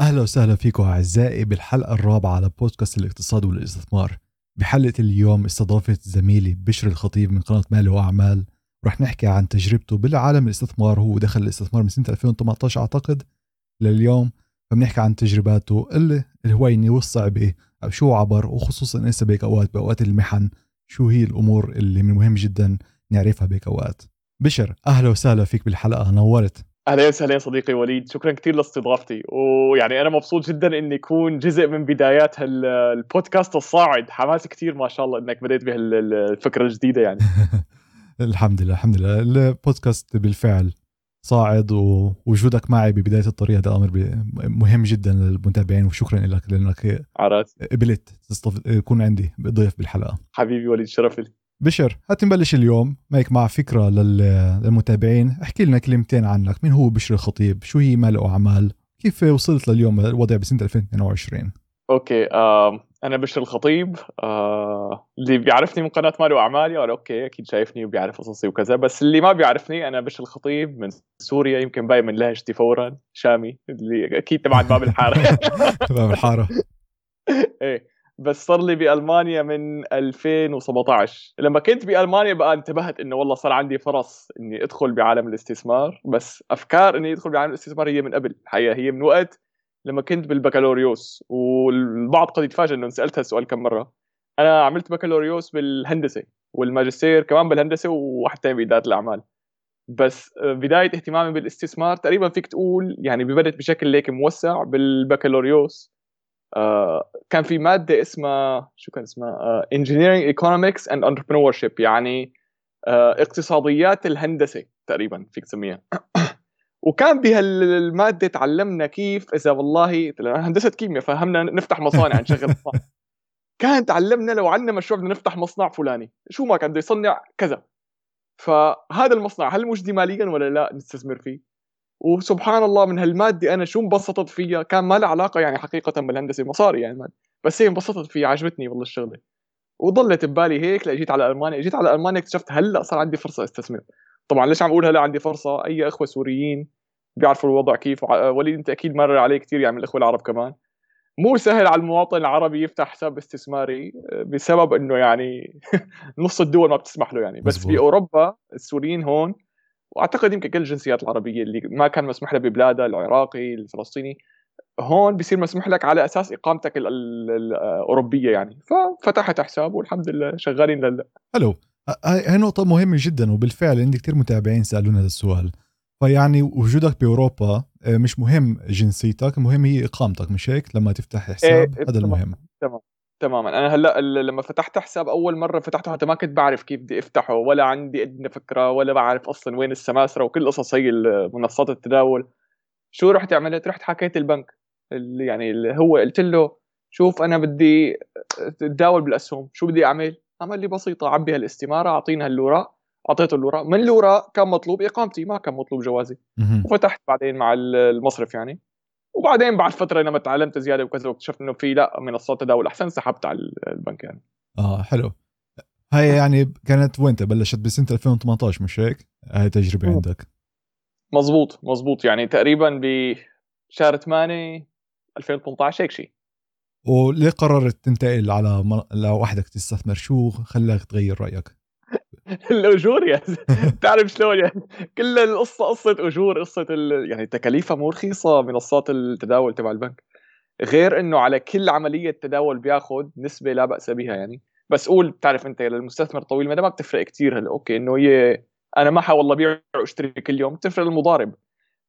أهلا وسهلا فيكم أعزائي بالحلقة الرابعة على بودكاست الاقتصاد والاستثمار. بحلقة اليوم استضافت زميلي بشر الخطيب من قناة مالي وأعمال. رح نحكي عن تجربته بالعالم الاستثمار. هو دخل الاستثمار من سنة 2018 أعتقد لليوم. فبنحكي عن تجرباته اللي الهوينة والصعبة شو عبر وخصوصا هسه بهيك أوقات بأوقات المحن شو هي الأمور اللي من مهم جدا نعرفها بهيك أوقات. بشر أهلا وسهلا فيك بالحلقة. نورت. أهلا وسهلا صديقي وليد. شكرا كثير لاستضافتي. ويعني أنا مبسوط جدا اني اكون جزء من بدايات البودكاست الصاعد. حماس كثير ما شاء الله إنك بديت بهالفكره الجديدة يعني. الحمد لله الحمد لله. البودكاست بالفعل صاعد ووجودك معي ببداية الطريق هذا أمر مهم جدا للمتابعين. وشكرا لك لأنك قبلت تكون عندي ضيف بالحلقة. حبيبي وليد شرف لي بشر هات نبلش اليوم. مايك مع فكرة للمتابعين. احكي لنا كلمتين عنك. مين هو بشر الخطيب؟ شو هي مال أعمال؟ كيف وصلت لليوم الوضع بسنة 2022 okay آه أنا بشر الخطيب. آه اللي بيعرفني من قناة مال واعمالي قال okay أكيد شايفني وبيعرف قصصي وكذا. بس اللي ما بيعرفني أنا بشر الخطيب من سوريا يمكن باين من لهجتي فورا. شامي اللي أكيد تبع باب الحارة. باب الحارة. إيه. بس صار لي بألمانيا من 2017 لما كنت بألمانيا بقى انتبهت إنه والله صار عندي فرص إني أدخل بعالم الاستثمار بس أفكار إني أدخل بعالم الاستثمار هي من قبل. الحقيقة هي من وقت لما كنت بالبكالوريوس والبعض قد يتفاجئ إنه سالت هالسؤال كم مرة. أنا عملت بكالوريوس بالهندسة والماجستير كمان بالهندسة وواحد ثاني باداره الأعمال. بس بداية اهتمامي بالاستثمار تقريبا فيك تقول يعني بدت بشكل هيك موسع بالبكالوريوس. آه، كان في مادة اسمها شو كان اسمها؟ engineering economics and entrepreneur يعني uh, اقتصاديات الهندسة تقريبا فيك تسميها. وكان بهالماده تعلمنا كيف إذا والله هندسة كيمياء فهمنا نفتح مصانع نشغل مصانع. كان تعلمنا لو عندنا مشروع بدنا نفتح مصنع فلاني. شو ما كان بده يصنع كذا. فهذا المصنع هل مجدي ماليا ولا لا؟ نستثمر فيه. وسبحان الله من هالمادة أنا شو انبسطت فيها؟ كان ما لها علاقة يعني حقيقة بالهندسة مصاري يعني المادة. بس هي انبسطت فيها عجبتني والله الشغلة. وضلت ببالي هيك لجيت على ألمانيا جيت على ألمانيا اكتشفت هلأ صار عندي فرصة أستثمر. طبعا ليش عم أقول هلأ عندي فرصة؟ أي أخوة سوريين بيعرفوا الوضع كيف وليد أنت أكيد مر عليه كثير يعني من الأخوة العرب كمان. مو سهل على المواطن العربي يفتح حساب استثماري بسبب إنه يعني نص الدول ما بتسمح له يعني. بس في أوروبا السوريين هون وأعتقد يمكن كل الجنسيات العربية اللي ما كان مسموح لها ببلادها العراقي الفلسطيني هون بصير مسموح لك على أساس إقامتك الأوروبية يعني. ففتحت حساب والحمد لله شغالين لله حلو. هاي نقطة مهمة جدا وبالفعل عندي كثير متابعين سألونا هذا السؤال. فيعني وجودك بأوروبا آه، مش مهم جنسيتك المهم هي إقامتك مش هيك؟ لما تفتح حساب إيه هذا المهم. تمام. تماما. أنا هلأ لما فتحت حساب أول مرة فتحته حتى ما كنت بعرف كيف بدي أفتحه ولا عندي إدنى فكرة ولا بعرف أصلا وين السماسرة وكل قصص هي منصات التداول. شو رحت عملت؟ رحت حكيت البنك اللي يعني اللي هو قلت له شوف أنا بدي أتداول بالأسهم شو بدي أعمل؟ عمل لي بسيطة عبي هالاستمارة اعطيني هالوراق أعطيته الوراق من الوراق كان مطلوب إقامتي ما كان مطلوب جوازي. وفتحت بعدين مع المصرف يعني. وبعدين بعد فترة لما تعلمت زيادة وكذا واكتشفت إنه في لا منصات تداول أحسن سحبت على البنك يعني. آه حلو. هاي يعني كانت وين بلشت بسنة 2018 مش هيك؟ هاي تجربة عندك. مزبوط مزبوط يعني تقريبا بشهر 8 2018 هيك شيء. وليه قررت تنتقل على لوحدك تستثمر؟ شو خلاك تغير رأيك؟ الاجور يعني تعرف شلون يعني؟ كل القصة قصة أجور قصة ال... يعني تكاليفها مو رخيصة منصات التداول تبع البنك. غير إنه على كل عملية تداول بياخذ نسبة لا بأس بها يعني. بس قول بتعرف أنت للمستثمر طويل المدى ما بتفرق كثير هلا أوكي إنه هي أنا ما والله بيع وأشتري كل يوم بتفرق المضارب.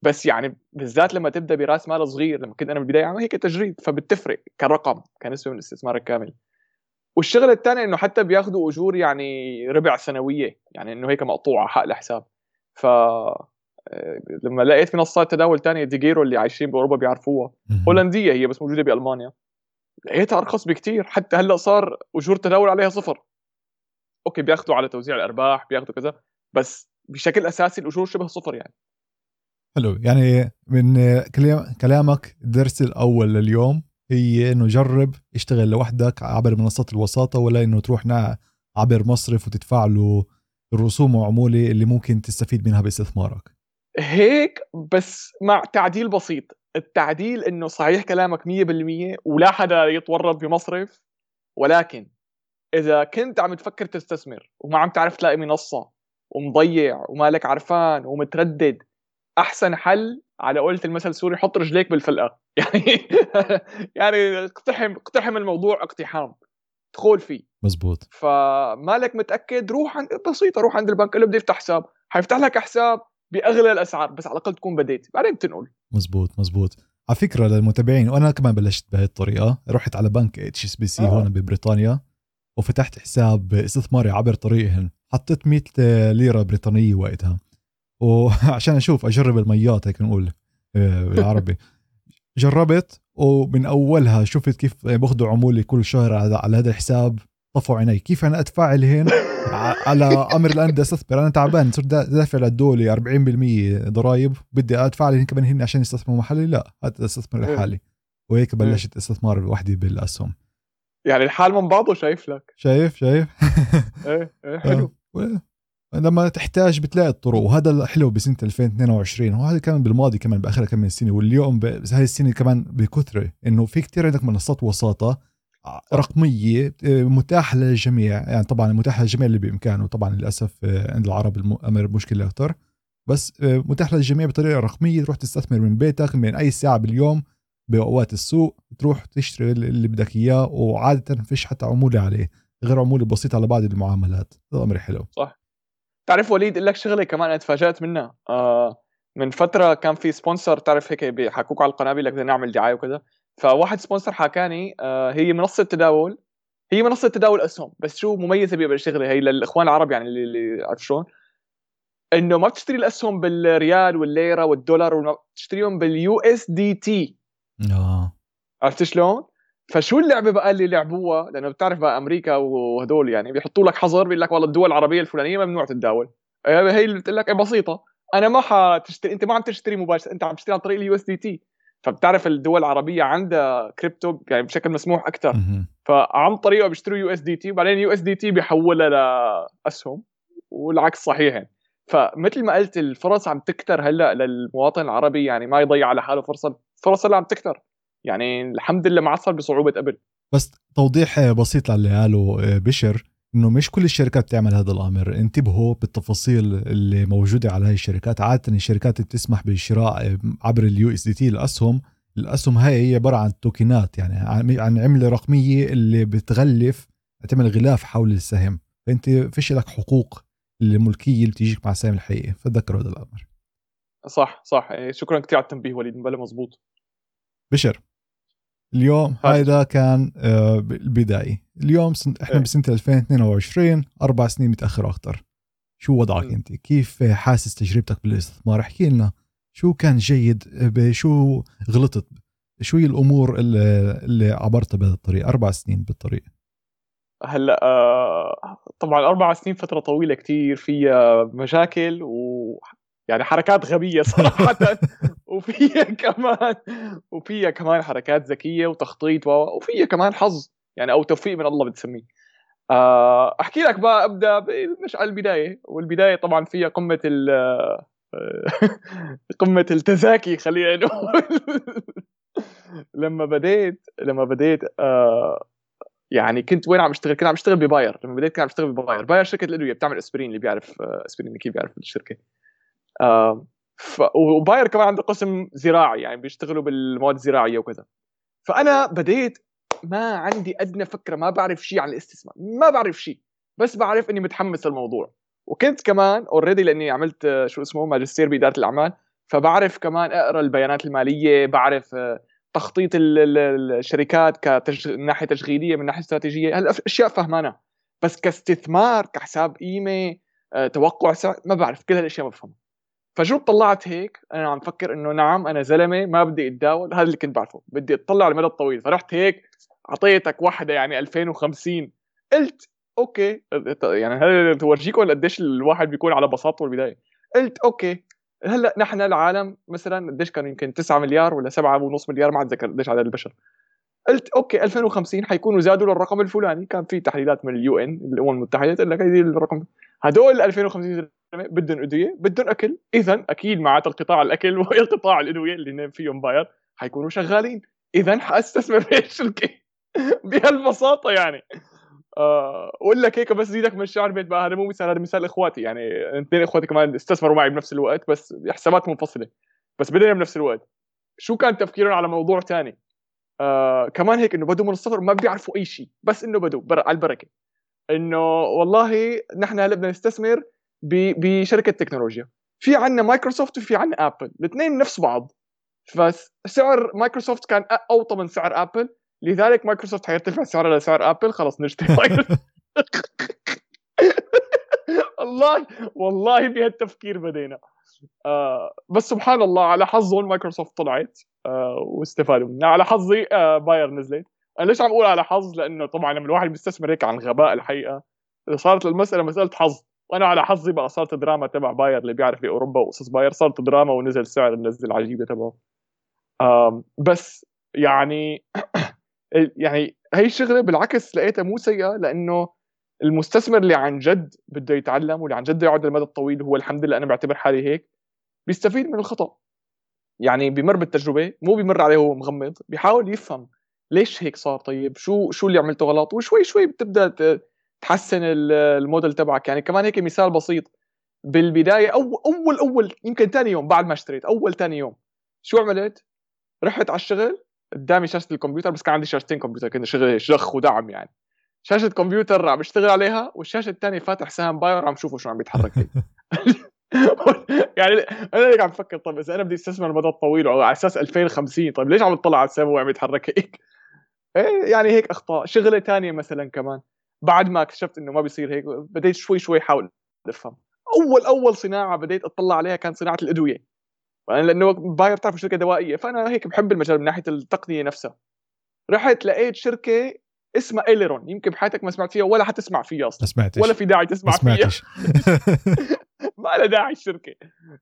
بس يعني بالذات لما تبدأ براس مال صغير لما كنت أنا بالبداية عم هيك تجريد فبتفرق كرقم كنسبة من الاستثمار الكامل. والشغلة الثانية إنه حتى بياخذوا أجور يعني ربع سنوية يعني إنه هيك مقطوعة حق الحساب. ف آه، لما لقيت منصات تداول تانية DEGIRO اللي عايشين بأوروبا بيعرفوها. هولندية هي بس موجودة بألمانيا. لقيتها أرخص بكتير حتى هلأ صار أجور تداول عليها صفر. okay بياخذوا على توزيع الأرباح بياخذوا كذا بس بشكل أساسي الأجور شبه صفر يعني. حلو. يعني من كلامك الدرس الأول لليوم هي إنه جرب اشتغل لوحدك عبر منصات الوساطة ولا إنه تروح عبر مصرف وتدفع له الرسوم وعمولة اللي ممكن تستفيد منها باستثمارك. هيك بس مع تعديل بسيط. التعديل إنه صحيح كلامك 100% ولا حدا يتورط بمصرف ولكن إذا كنت عم تفكر تستثمر وما عم تعرف تلاقي منصة ومضيع ومالك عرفان ومتردد أحسن حل على قولة المثل السوري حط رجليك بالفلقة. يعني يعني اقتحم اقتحم الموضوع اقتحام. ادخل فيه. مزبوط فمالك متأكد روح عند بسيطة روح عند البنك اللي بدي يفتح حساب. حيفتح لك حساب بأغلى الأسعار بس على الأقل تكون بديت. بعدين بتنقل. مزبوط مزبوط على فكرة للمتابعين وأنا كمان بلشت بهي الطريقة. رحت على بنك HSBC هون ببريطانيا وفتحت حساب استثماري عبر طريقهن. حطيت 100 ليرة بريطانية وقتها. وعشان أشوف أجرب الميات هيك نقول آه، بالعربي. جربت ومن أولها شفت كيف بأخذوا عمولي كل شهر على هذا الحساب طفوا عيني. كيف أنا اتفاعل هين؟ على أمر الان بدي استثمر أنا تعبان صرت دافع للدولة 40% ضرائب بدي أدفع لهم كمان هن عشان يستثمروا محلي؟ لا هات استثمر لحالي. وهيك بلشت استثمار وحدي بالأسهم. يعني الحال من بعضه شايف لك. شايف؟ شايف؟ إيه إيه حلو. آه. لما تحتاج بتلاقي الطرق. وهذا الحلو بسنة 2022 وهذا كان بالماضي كمان باخر كم من سنة واليوم هاي السنة كمان بكثرة إنه في كتير عندك منصات وساطة رقمية متاحة للجميع. يعني طبعا متاحة للجميع اللي بإمكانه. طبعا للأسف آه، عند العرب الامر مشكلة أكثر بس آه، متاح للجميع بطريقة رقمية. تروح تستثمر من بيتك من أي ساعة باليوم بأوقات السوق. تروح تشتري اللي بدك إياه وعادة فيش حتى عمولة عليه غير عمولة بسيطة على بعض المعاملات. هذا أمر حلو. صح. تعرف وليد لك شغلة كمان أنا تفاجأت منها. آه من فترة كان في sponsor تعرف هيك بيحكوك على القناة بيقول لك بدنا نعمل دعاية وكذا. فواحد sponsor حكاني آه هي منصة تداول. هي منصة تداول أسهم. بس شو مميزة بيها بالشغلة؟ هي للإخوان العرب يعني اللي, اللي عرف شلون؟ إنه ما بتشتري الأسهم بالريال والليرة والدولار بتشتريهم بال USDT. آه. عرفت شلون؟ فشو اللعبة بقى اللي لعبوها؟ لأنه بتعرف بقى أمريكا وهدول يعني بيحطوا لك حظر بيقول لك والله الدول العربية الفلانية ممنوع تتداول. هي اللي بتقول لك بسيطة. أنا ما حتشتري أنت ما عم تشتري مباشره أنت عم تشتري عن طريق ال USDT فبتعرف الدول العربية عندها كريبتو يعني بشكل مسموح أكثر فعن طريقه بيشتروا USDT وبعدين USDT بيحولها لأسهم والعكس صحيح يعني. فمثل ما قلت الفرص عم تكتر هلأ للمواطن العربي يعني ما يضيع على حاله فرصة. فرص هلأ عم تكتر. يعني الحمد لله ما عاصر بصعوبة قبل. بس توضيح بسيط للي قاله آه، بشر إنه مش كل الشركات بتعمل هذا الأمر. انتبهوا بالتفاصيل اللي موجودة على هاي الشركات. عادة الشركات بتسمح بالشراء آه، عبر ال USDT الاسهم الأسهم هاي هي عبارة عن token ات يعني عن عملة رقمية اللي بتغلف تعمل غلاف حول السهم. فأنت فيش لك حقوق الملكية اللي بتجيك مع السهم الحقيقي. فتذكروا هذا الأمر. صح صح. إيه، شكرا كثير على التنبيه وليد مبلا مزبوط بشر. اليوم هذا كان آه، البداية اليوم إحنا إيه. بسنة 2022 أربع سنين متأخر أكثر شو وضعك أنت؟ كيف حاسس تجربتك بالاستثمار؟ احكي لنا. شو كان جيد شو غلطت؟ شو هي الأمور اللي, اللي عبرتها بهذا الطريق أربع سنين بالطريق. هلأ آه طبعا أربع سنين فترة طويلة كتير فيها مشاكل و يعني حركات غبية صراحة. وفيها كمان وفيها كمان حركات ذكية وتخطيط وفيها كمان حظ يعني أو توفيق من الله بتسميه آه، أحكي لك بقى أبدأ مش على البداية. والبداية طبعا فيها قمة ال قمة التزاكي خلينا نقول. لما بديت لما بديت آه يعني كنت وين عم اشتغل؟ كنت عم اشتغل بباير. لما بديت كنت عم اشتغل بباير. باير شركة الأدوية. بتعمل اسبرين اللي بيعرف آه، اسبرين كيف بيعرف الشركة. آه ف... وباير كمان عنده قسم زراعي يعني بيشتغلوا بالمواد الزراعية وكذا. فأنا بديت ما عندي أدنى فكرة ما بعرف شيء عن الاستثمار ما بعرف شيء بس بعرف إني متحمس للموضوع. وكنت كمان اوريدي لأني عملت آه، شو اسمه ماجستير بإدارة الأعمال فبعرف كمان أقرأ البيانات المالية بعرف آه، تخطيط الشركات كتج... من ناحية تشغيلية من ناحية استراتيجية هالاشياء فهمانها بس كاستثمار كحساب قيمه آه، توقع سعر ما بعرف كل هالأشياء ما بفهمها. فشو طلعت هيك؟ أنا عم فكر إنه نعم أنا زلمة ما بدي أتداول هذا اللي كنت بعرفه. بدي أطلع على المدى الطويل. فرحت هيك أعطيتك واحدة يعني 2050 قلت okay يعني هذا تورجيكم قديش الواحد بيكون على بساطته بالبداية. قلت okay. هلأ نحن العالم مثلا قديش كان يمكن 9 مليار ولا 7.5 مليار ما اتذكر قديش عدد البشر. قلت okay 2050 حيكونوا زادوا للرقم الفلاني. كان في تحليلات من ال UN الامم المتحده تقول لك هذه الرقم. هدول 2050 بدهم أدوية بدهم أكل. اذا أكيد معناتها القطاع الأكل والقطاع الأدوية اللي فيهم باير حيكونوا شغالين. اذا حأستثمر في الشركة بهالبساطة يعني. آه لك هيك بس زيدك من الشعر بيت بقى. هذا مو مثال هذا مثال إخواتي يعني. اثنين إخواتي كمان استثمروا معي بنفس الوقت بس حسابات منفصلة. بس بدينا بنفس الوقت. شو كان تفكيرهم على موضوع ثاني آه كمان هيك إنه بدوا من الصفر ما بيعرفوا أي شيء بس إنه بدوا على البركة. إنه والله نحن هلأ بدنا نستثمر بشركة تكنولوجيا. في عندنا مايكروسوفت وفي عندنا Apple الاثنين نفس بعض. فسعر مايكروسوفت كان أوطى من سعر Apple لذلك مايكروسوفت حيرتفع سعرها لسعر Apple خلص نشتري والله والله بهالتفكير بدينا. آه بس سبحان الله على حظهم مايكروسوفت طلعت آه واستفادوا منها. على حظي آه Bayer نزلت. أنا ليش عم أقول على حظ؟ لأنه طبعا لما الواحد بيستثمر هيك عن غباء الحقيقة صارت المسألة مسألة حظ. وأنا على حظي بقى صارت دراما تبع باير اللي بيعرف باوروبا وقصص باير. صارت دراما ونزل سعر النزله العجيبه تبعه. بس يعني يعني هي الشغلة بالعكس لقيتها مو سيئة لأنه المستثمر اللي عن جد بده يتعلم واللي عن جد يقعد المدى الطويل هو الحمد لله أنا بعتبر حالي هيك بيستفيد من الخطأ. يعني بمر بالتجربة مو بمر عليه هو مغمض بيحاول يفهم ليش هيك صار طيب شو شو اللي عملته غلط وشوي شوي بتبدأ تحسن الموديل تبعك. يعني كمان هيك مثال بسيط بالبداية أو أول أول يمكن ثاني يوم بعد ما اشتريت أول ثاني يوم شو عملت؟ رحت على الشغل قدامي شاشة الكمبيوتر بس كان عندي شاشتين كمبيوتر كنا شغل شخ ودعم يعني. شاشة كمبيوتر عم بشتغل عليها والشاشة الثانية فاتح سهم باير عم شوفه شو عم بيتحرك يعني أنا هيك عم بفكر؟ طيب إذا أنا بدي أستثمر المدى الطويل على أساس 2050 طيب ليش عم تطلع على السهم وعم يتحرك هيك؟ إيه يعني هيك أخطاء. شغلة ثانية مثلا كمان بعد ما اكتشفت إنه ما بيصير هيك بديت شوي شوي أحاول أفهم. أول أول صناعة بديت أطلع عليها كانت صناعة الأدوية. لأنه باير بتعرف شركة دوائية فأنا هيك بحب المجال من ناحية التقنية نفسها. رحت لقيت شركة اسمها إيليرون يمكن بحياتك ما سمعت فيها ولا حتسمع فيها أصلا. سمعتش. ولا في داعي تسمع فيها. ما لها داعي الشركة.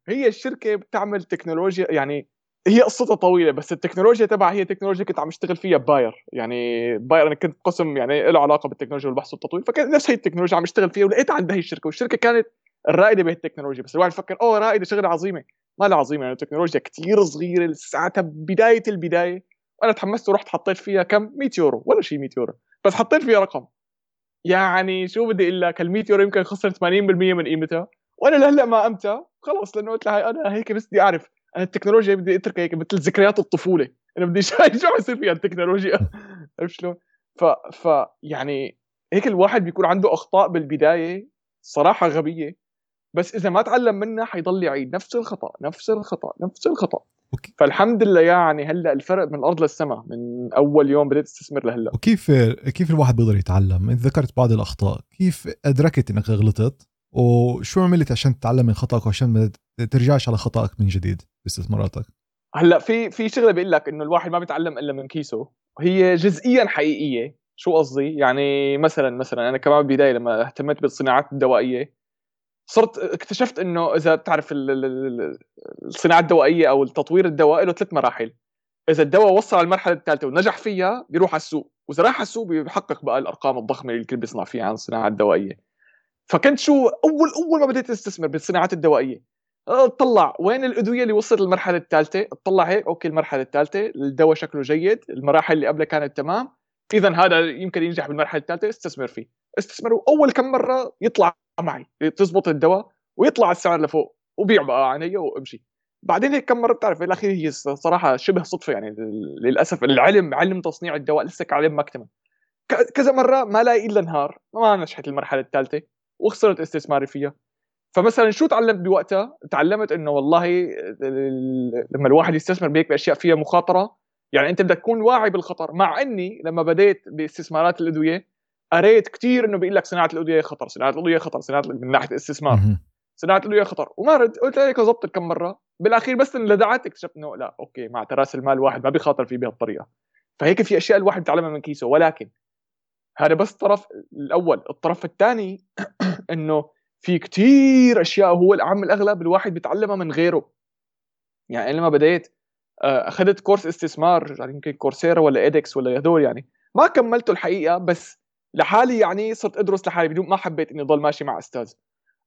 هي الشركة بتعمل تكنولوجيا يعني هي قصتها طويلة بس التكنولوجيا تبعها هي تكنولوجيا كنت عم اشتغل فيها باير. يعني باير أنا كنت قسم يعني له علاقة بالتكنولوجيا والبحث والتطوير فكانت نفس هي التكنولوجيا عم اشتغل فيها ولقيتها عند هي الشركة والشركة كانت الرائده بهالتكنولوجيا بس الواحد فكر أوه رائدة شغلة عظيمة. ما لها عظيمة يعني التكنولوجيا كثير صغيرة لساتها بداية البداية. وأنا تحمست ورحت حطيت فيها كم؟ 100 يورو ولا شيء 100 يورو. بس حطيت فيها رقم. يعني شو بدي أقول لك؟ ال 100 يورو يمكن خسرت 80% من قيمتها. وأنا لهلأ ما قمتها. خلص لأنه قلت لها أنا هيك بس بدي أعرف. أنا التكنولوجيا بدي أتركها هيك مثل ذكريات الطفولة. أنا بدي شو عم يصير فيها التكنولوجيا؟ عرفت شلون؟ ف ف يعني هيك الواحد بيكون عنده أخطاء بالبداية صراحة غبية. بس إذا ما تعلم منها حيضل يعيد. نفس الخطأ نفس الخطأ نفس الخطأ. أوكي. فالحمد لله يعني هلأ الفرق من الأرض للسماء من أول يوم بديت استثمر لهلأ. وكيف كيف الواحد بيقدر يتعلم؟ انت ذكرت بعض الأخطاء كيف أدركت إنك غلطت؟ وشو عملت عشان تتعلم من خطأك وعشان ما ترجعش على خطأك من جديد باستثماراتك؟ هلأ في في شغلة بيقول لك إنه الواحد ما بيتعلم إلا من كيسه. هي جزئيا حقيقية. شو قصدي؟ يعني مثلا مثلا أنا كمان بالبداية لما اهتميت بالصناعات الدوائية صرت اكتشفت إنه إذا بتعرف الصناعة الدوائية أو التطوير الدوائي له ثلاث مراحل. إذا الدواء وصل على المرحلة الثالثة ونجح فيها بيروح على السوق. وإذا راح على السوق بيحقق بقى الأرقام الضخمة اللي الكل بيصنع فيها عن الصناعة الدوائية. فكنت شو اول أول ما بديت أستثمر بالصناعات الدوائية؟ اطلع. وين الأدوية اللي وصلت للمرحلة الثالثة؟ اطلع هيك أوكي المرحلة الثالثة الدواء شكله جيد المراحل اللي قبلها كانت تمام. اذا هذا يمكن ينجح بالمرحلة الثالثة استثمر فيه. استثمر أول كم مرة يطلع معي تزبط الدواء ويطلع السعر لفوق وبيع بقى عيني وأمشي. بعدين هيك كم مرة بتعرف بالاخير هي صراحة شبه صدفة يعني للأسف العلم علم تصنيع الدواء لسه كعلم ما اكتمل. كذا مرة ما لاقي إلا نهار ما نجحت المرحلة الثالثة وخسرت استثماري فيها. فمثلا شو تعلمت بوقتها؟ تعلمت إنه والله لما الواحد يستثمر بهيك بأشياء فيها مخاطرة يعني أنت بدك تكون واعي بالخطر مع إني لما بديت باستثمارات الأدوية قريت كثير إنه بيقول لك صناعة الادويه خطر صناعة الادويه خطر صناعة من ناحية الاستثمار. صناعة الادويه خطر. وما رد قلت هيك زبطت كم مرة. بالأخير بس لدعت اكتشفت إنه لا okay مع راس المال الواحد ما بيخاطر فيه بهالطريقة. فهيك في أشياء الواحد بيتعلمها من كيسه. ولكن هذا بس الطرف الأول. الطرف الثاني إنه في كتير أشياء هو العام الأغلب الواحد بيتعلمها من غيره. يعني لما بديت آه، أخذت course استثمار يعني يمكن Coursera ولا edX ولا هذول يعني. ما كملته الحقيقة بس لحالي يعني صرت أدرس لحالي بدون ما حبيت إني أضل ماشي مع أستاذ.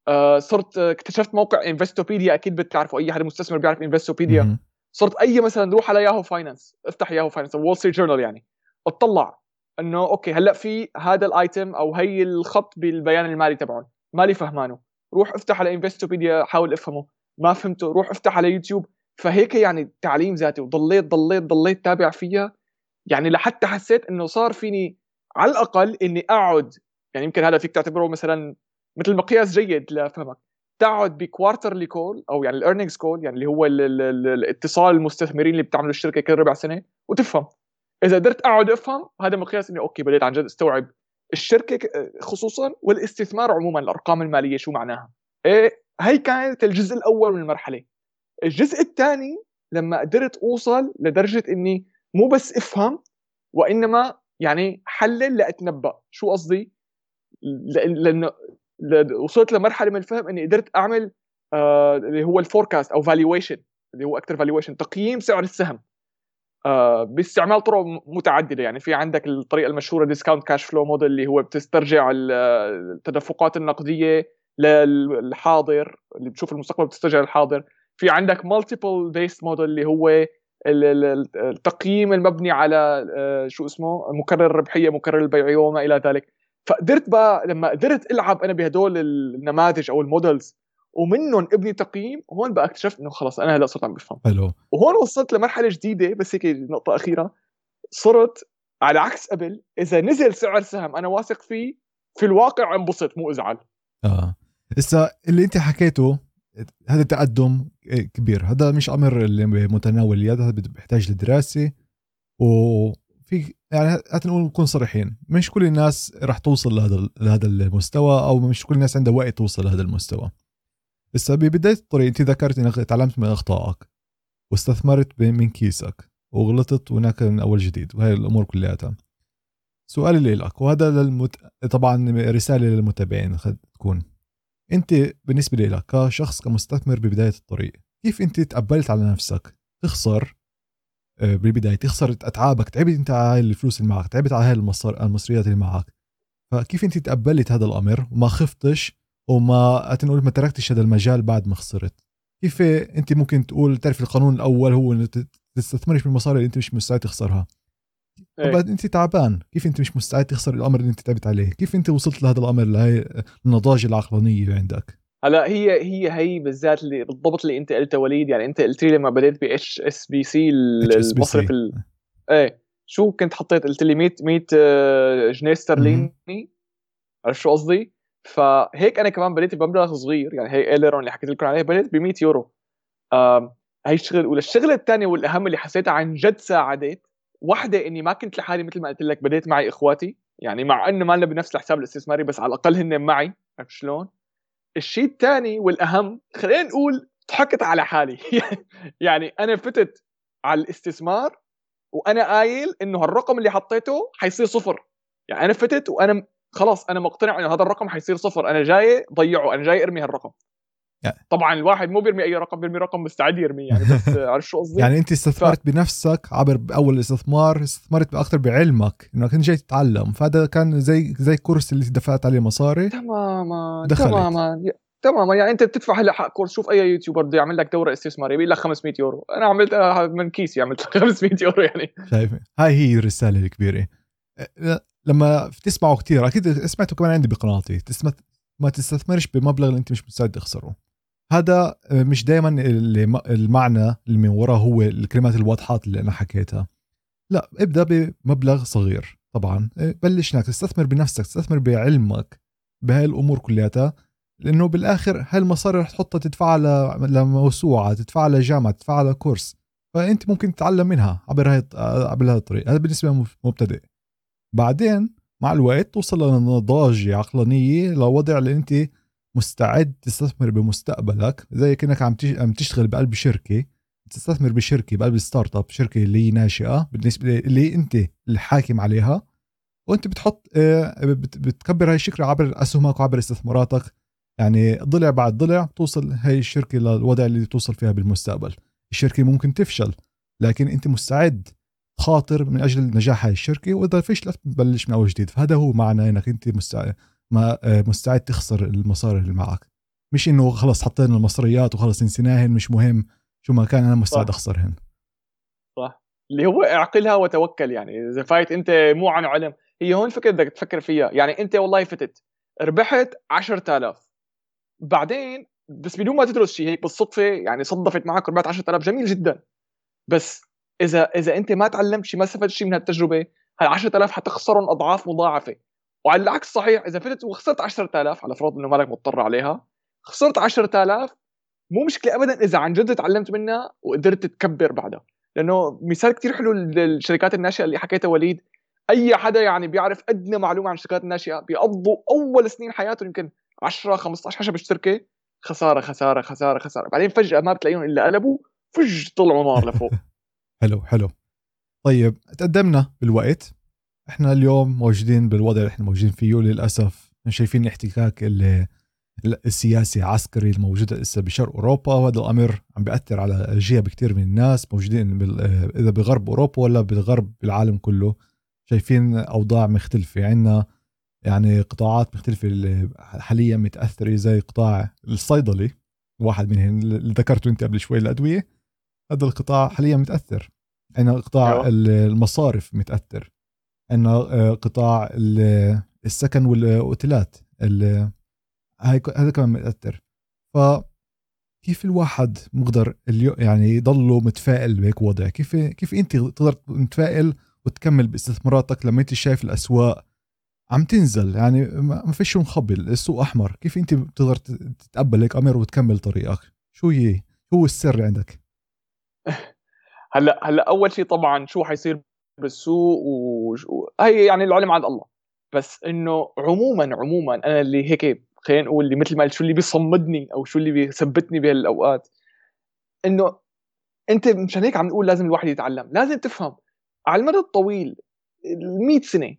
آه، صرت اكتشفت موقع Investopedia أكيد بتعرفوا أي حدا مستثمر بيعرف Investopedia صرت أي مثلا روح على Yahoo Finance أفتح Yahoo Finance Wall Street Journal يعني. أطلع إنه okay هلأ في هذا ال item أو هي الخط بالبيان المالي تبعهم مالي فهمانه. روح افتح على Investopedia حاول أفهمه. ما فهمته. روح افتح على يوتيوب. فهيك يعني تعليم ذاتي. وضليت ضليت ضليت تابع فيها. يعني لحتى حسيت إنه صار فيني على الأقل إني أقعد يعني يمكن هذا فيك تعتبره مثلا مثل مقياس جيد لفهمك تقعد ب quarterly call أو يعني ال earnings call يعني اللي هو ال ال ال الاتصال المستثمرين اللي بتعملوا الشركة كل ربع سنة وتفهم. إذا قدرت أقعد أفهم هذا مقياس إني okay بديت عن جد أستوعب الشركة خصوصا والاستثمار عموما الأرقام المالية شو معناها. إيه هي كانت الجزء الأول من المرحلة. الجزء الثاني لما قدرت أوصل لدرجة إني مو بس أفهم وإنما يعني حلل لأتنبأ. شو قصدي؟ لأنه وصلت لمرحلة من الفهم إني قدرت أعمل آه اللي هو ال forecast أو valuation اللي هو أكثر valuation تقييم سعر السهم. آه باستعمال طرق متعددة. يعني في عندك الطريقة المشهورة discount cash flow model اللي هو بتسترجع التدفقات النقدية للحاضر اللي بتشوف المستقبل بتسترجع الحاضر في عندك multiple based model اللي هو التقييم المبني على آه، شو اسمه مكرر الربحيه مكرر البيعيه وما إلى ذلك. فقدرت بقى لما قدرت ألعب أنا بهدول النماذج أو ال models ومنهم ابني تقييم هون بقى اكتشفت إنه خلص أنا هلأ صرت عم بفهم. حلو. وهون وصلت لمرحلة جديدة بس هيك نقطة أخيرة. صرت على عكس قبل إذا نزل سعر سهم أنا واثق فيه في الواقع انبسط مو إزعل. آه. هسه اللي أنت حكيته هذا تقدم كبير. هذا مش أمر متناول اليد هذا بيحتاج لدراسة وفي يعني نقول نكون صريحين. مش كل الناس راح توصل لهذا لهذا المستوى أو مش كل الناس عندها وقت توصل لهذا المستوى. بس ببداية الطريق أنت ذكرت إنك تعلمت من أخطائك واستثمرت من كيسك وغلطت وهناك من أول جديد وهي الأمور كلياتها. سؤالي لك وهذا للمت... طبعا رسالة للمتابعين تكون. أنت بالنسبة لك كشخص كمستثمر ببداية الطريق كيف أنت تقبلت على نفسك؟ تخسر آه، بالبداية تخسر أتعابك تعبت أنت على هاي الفلوس اللي معك تعبت على هاي المصر المصريات اللي معك. فكيف أنت تقبلت هذا الأمر وما خفتش وما نقول ما تركتش هذا المجال بعد ما خسرت؟ كيف أنت ممكن تقول تعرف القانون الأول هو إنه تستثمرش بالمصاري اللي أنت مش مستعد تخسرها؟ طب إيه. انت تعبان. كيف انت مش مستعد تخسر الأمر اللي انت تعبت عليه؟ كيف انت وصلت لهذا الأمر لهي النضاج العقلانيه اللي عندك؟ هلا هي هي هي بالذات اللي بالضبط اللي انت قلته وليد. يعني انت قلت لي لما بديت ب HSBC المصرف ال... إيه. شو كنت حطيت؟ قلت لي 100 100 جنيه استرليني عرفت شو قصدي؟ فهيك أنا كمان بديت بمبلغ صغير. يعني هي ايلرون اللي حكيت لكم عليه بديت ب 100 يورو. هي الشغله الاولى الشغله الثانية والأهم اللي حسيتها عن جد ساعدت واحدة إني ما كنت لحالي مثل ما قلت لك بديت معي إخواتي. يعني مع إنه ما لنا بنفس الحساب الاستثماري بس على الأقل هن معي. عرفت شلون؟ الشيء الثاني والأهم خلينا نقول ضحكت على حالي. يعني أنا فتت على الاستثمار وأنا قايل إنه هالرقم اللي حطيته حيصير صفر. يعني أنا فتت وأنا خلاص أنا مقتنع إنه هذا الرقم حيصير صفر. أنا جاي ضيعه أنا جاي أرمي هالرقم. طبعا الواحد مو بيرمي أي رقم بيرمي رقم مستعد يرميه يعني بس عارف شو قصدي؟ يعني أنت استثمرت ف... بنفسك عبر باول استثمار استثمرت أكثر بعلمك إنك أنت جاي تتعلم. فهذا كان زي زي course اللي دفعت عليه مصاري. تماما دخلت. تماما. تماما. يعني أنت بتدفع هلأ حق course. شوف أي YouTuber بده يعمل لك دورة استثماريه بيقول لك 500 يورو. أنا عملت من كيسي عملت 500 يورو يعني. شايف؟ هاي هي الرسالة الكبيرة. لما تسمعوا كثير أكيد سمعتوا كمان عندي بقناتي. ما تستثمرش بمبلغ اللي أنت مش مستعد تخسره. هذا آه، مش دائما المعنى اللي من وراء هو الكلمات الواضحات اللي أنا حكيتها. لا ابدأ بمبلغ صغير طبعا. آه، بلش انك تستثمر بنفسك تستثمر بعلمك بهاي الأمور كلياتها لأنه بالآخر هاي المصاري رح تحطها تدفعها لموسوعه تدفعها لجامعه تدفعها لكورس فأنت ممكن تتعلم منها عبر هاي عبر هذا الطريق. هذا بالنسبة لمبتدئ بعدين مع الوقت توصل لنضاج عقلانية لوضع اللي أنت مستعد تستثمر بمستقبلك زي كأنك عم عم تشتغل بقلب شركة. تستثمر بشركة بقلب startup شركة اللي هي ناشئة بالنسبة اللي أنت الحاكم عليها. وأنت بتحط آه، بتكبر هاي الشركة عبر أسهمك وعبر استثماراتك. يعني ضلع بعد ضلع توصل هاي الشركة للوضع اللي توصل فيها بالمستقبل. الشركة ممكن تفشل لكن أنت مستعد خاطر من أجل نجاح هاي الشركة وإذا فشلت بتبلش من أول جديد. فهذا هو معنى إنك أنت مستعد ما آه، مستعد تخسر المصاري اللي معك. مش إنه خلص حطينا المصريات وخلص نسيناهن مش مهم. شو ما كان أنا مستعد أخسرهن. صح. اللي هو اعقلها وتوكل يعني. إذا فايت أنت مو عن علم. هي هون الفكرة بدك تفكر فيها. يعني أنت والله فتت. ربحت 10000 بعدين بس بدون ما تدرس شيء هيك بالصدفة يعني صدفت معك ربحت 10000 جميل جدا. بس إذا إذا أنت ما تعلمت شيء ما استفدت شيء من هالتجربة هال 10000 حتخسرهم أضعاف مضاعفة. وعلى العكس صحيح إذا فتت وخسرت 10000 على فرض إنه مالك مضطر عليها خسرت 10000 مو مشكلة ابدا إذا عن جد تعلمت منها وقدرت تكبر بعدها. لأنه مثال كتير حلو للشركات الناشئة اللي حكيتها وليد. أي حدا يعني بيعرف أدنى معلومة عن الشركات الناشئة بيقضوا أول سنين حياته يمكن 10 15 حسب الشركة خسارة خسارة خسارة خسارة. بعدين فجأة ما بتلاقيهم إلا قلبوا فج طلعوا نار لفوق. حلو حلو. طيب تقدمنا بالوقت. إحنا اليوم موجودين بالوضع اللي إحنا موجودين فيه للأسف. شايفين الاحتكاك اللي السياسي عسكري الموجود هسه بشرق أوروبا وهذا الأمر عم بيأثر على جهه كثير من الناس موجودين إذا بغرب أوروبا ولا بالغرب بالعالم كله. شايفين أوضاع مختلفة. عندنا يعني قطاعات مختلفة اللي حاليا متأثرة زي قطاع الصيدلي واحد منهم اللي ذكرته أنت قبل شوي الأدوية. هذا القطاع حاليا متأثر. عندنا قطاع أيوة. المصارف متأثر. عندنا آه، قطاع السكن والأوتيلات هاي هذا كمان متأثر. ف كيف الواحد مقدر يعني يضله متفائل بهيك وضع؟ كيف كيف أنت تقدر متفائل وتكمل باستثماراتك لما أنت شايف الأسواق عم تنزل؟ يعني ما فيش مخبل السوق أحمر. كيف أنت بتقدر تتقبل هيك أمر وتكمل طريقك؟ شو هي؟ هو السر عندك؟ هلأ هلأ أول شيء طبعا شو حيصير بالسوق وهي يعني العلم عند الله. بس إنه عموما عموما أنا اللي هيك خلينا نقول اللي مثل ما شو اللي بيصمدني أو شو اللي بيثبتني بهالأوقات. إنه أنت مشان هيك عم نقول لازم الواحد يتعلم. لازم تفهم. على المدى الطويل ال 100 سنة.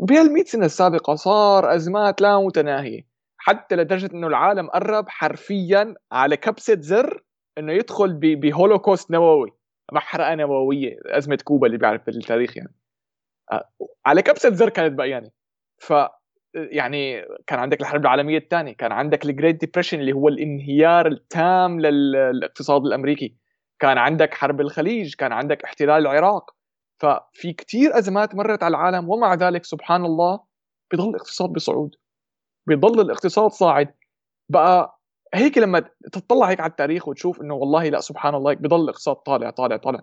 بهال 100 سنة السابقة صار أزمات لا متناهية. حتى لدرجة إنه العالم قرب حرفيا على كبسة زر إنه يدخل بهولوكوست نووي. محرقه نووية أزمة كوبا اللي بيعرف بالتاريخ يعني. آه، على كبسة زر كانت بقى يعني. ف يعني كان عندك الحرب العالمية الثانية كان عندك ال Great Depression اللي هو الانهيار التام للاقتصاد الأمريكي. كان عندك حرب الخليج كان عندك احتلال العراق. ففي كتير أزمات مرت على العالم ومع ذلك سبحان الله بيضل الاقتصاد بصعود. بيضل الاقتصاد صاعد. بقى هيك لما تطلع هيك على التاريخ وتشوف إنه والله لا سبحان الله هيك بضل الاقتصاد طالع طالع طالع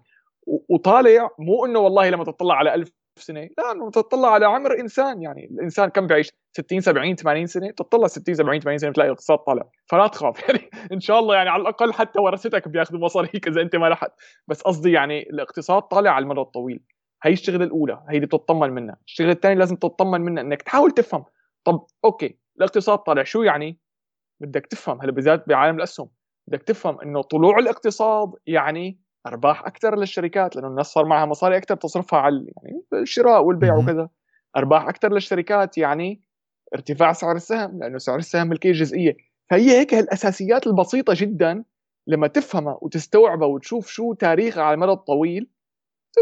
وطالع مو إنه والله لما تطلع على ألف سنة لا إنه تطلع على عمر إنسان يعني الإنسان كم بيعيش 60 70 80 سنة تطلع 60 70 80 سنة بتلاقي الاقتصاد طالع فلا تخاف يعني إن شاء الله يعني على الأقل حتى ورثتك بياخذوا مصاريك إذا أنت ما لحت بس قصدي يعني الاقتصاد طالع على المدى الطويل هي الشغلة الأولى هي اللي بتطمن منها الشغلة الثانية لازم تطمن منها إنك تحاول تفهم طب أوكي الاقتصاد طالع شو يعني؟ بدك تفهم هلا بالذات بعالم الأسهم بدك تفهم إنه طلوع الاقتصاد يعني أرباح أكثر للشركات لأنه الناس صار معها مصاري أكثر تصرفها على يعني الشراء والبيع وكذا. أرباح أكثر للشركات يعني ارتفاع سعر السهم لأنه سعر السهم ملكية جزئية. فهي هيك هالأساسيات البسيطة جدا لما تفهمها وتستوعبها وتشوف شو تاريخها على المدى الطويل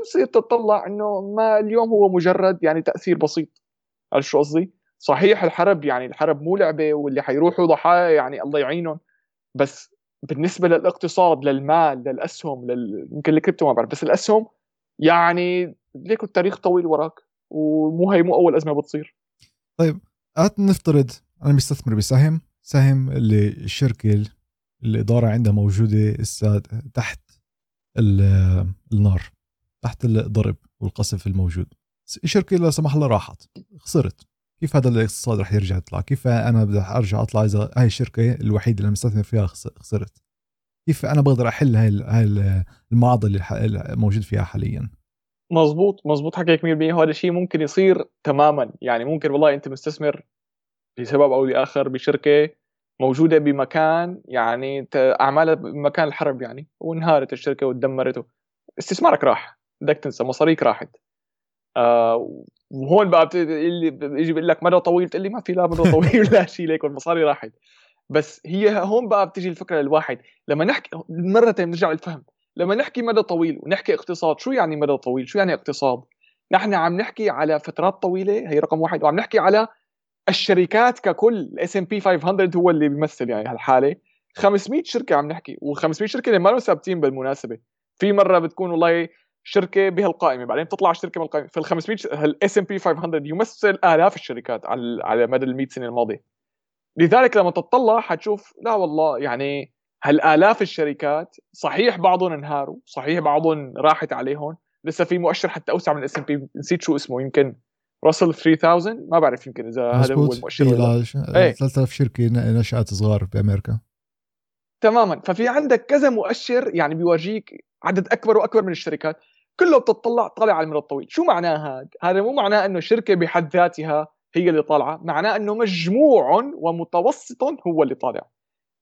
بتصير تطلع إنه ما اليوم هو مجرد يعني تأثير بسيط. عرفت شو قصدي؟ صحيح الحرب يعني الحرب مو لعبة واللي حيروحوا ضحايا يعني الله يعينهم بس بالنسبة للاقتصاد للمال للأسهم لل... يمكن الكريبتو ما بعرف بس الأسهم يعني ليك التاريخ طويل وراك ومو هي مو أول أزمة بتصير. طيب هات نفترض أنا مستثمر بسهم سهم اللي الشركة الإدارة عندها موجودة تحت النار تحت الضرب والقصف الموجود. الشركة لا سمح الله راحت خسرت. كيف هذا الاقتصاد رح يرجع يطلع؟ كيف أنا بدي أرجع أطلع إذا هاي الشركة الوحيدة اللي مستثمر فيها خسرت؟ كيف أنا بقدر أحل هاي المعضلة اللي موجود فيها حاليا؟ مزبوط مزبوط حكيك 100% وهذا الشيء ممكن يصير تماما. يعني ممكن والله أنت مستثمر بسبب أو لآخر بشركة موجودة بمكان يعني اعمالها بمكان الحرب يعني وانهارت الشركة وتدمرته استثمارك راح بدك تنسى مصاريك راحت. آه وهون بقى اللي بيجي بيقول لك مدى طويل تقول لي ما في لا مدى طويل لا شيء ليك والمصاري راحت. بس هي هون بقى بتجي الفكرة للواحد. لما نحكي مرة نرجع للفهم. لما نحكي مدى طويل ونحكي اقتصاد شو يعني مدى طويل؟ شو يعني اقتصاد؟ نحن عم نحكي على فترات طويلة هي رقم واحد وعم نحكي على الشركات ككل ال S&P 500 هو اللي بيمثل يعني هالحالة. 500 شركة عم نحكي و500 شركة اللي ما ثابتين بالمناسبة. في مرة بتكون والله شركة بهالقائمه بعدين بتطلع شركه من القائمة. فال 500 ال S&P 500 يمثل آلاف الشركات على على مدى ال 100 سنة الماضية. لذلك لما تطلع حتشوف لا والله يعني هالآلاف الشركات صحيح بعضهم انهاروا صحيح بعضهم راحت عليهم لسه في مؤشر حتى أوسع من ال S&P نسيت شو اسمه يمكن Russell 3000 ما بعرف يمكن إذا هذا هو المؤشر ولا 3000 شركة نشأت صغار بأمريكا. تماما. ففي عندك كذا مؤشر يعني بيورجيك عدد أكبر وأكبر من الشركات. كله بتطلع طالع على المدى الطويل. شو معناه هذا هذا مو معناه إنه شركة بحد ذاتها هي اللي طالعة. معناه إنه مجموع ومتوسط هو اللي طالع.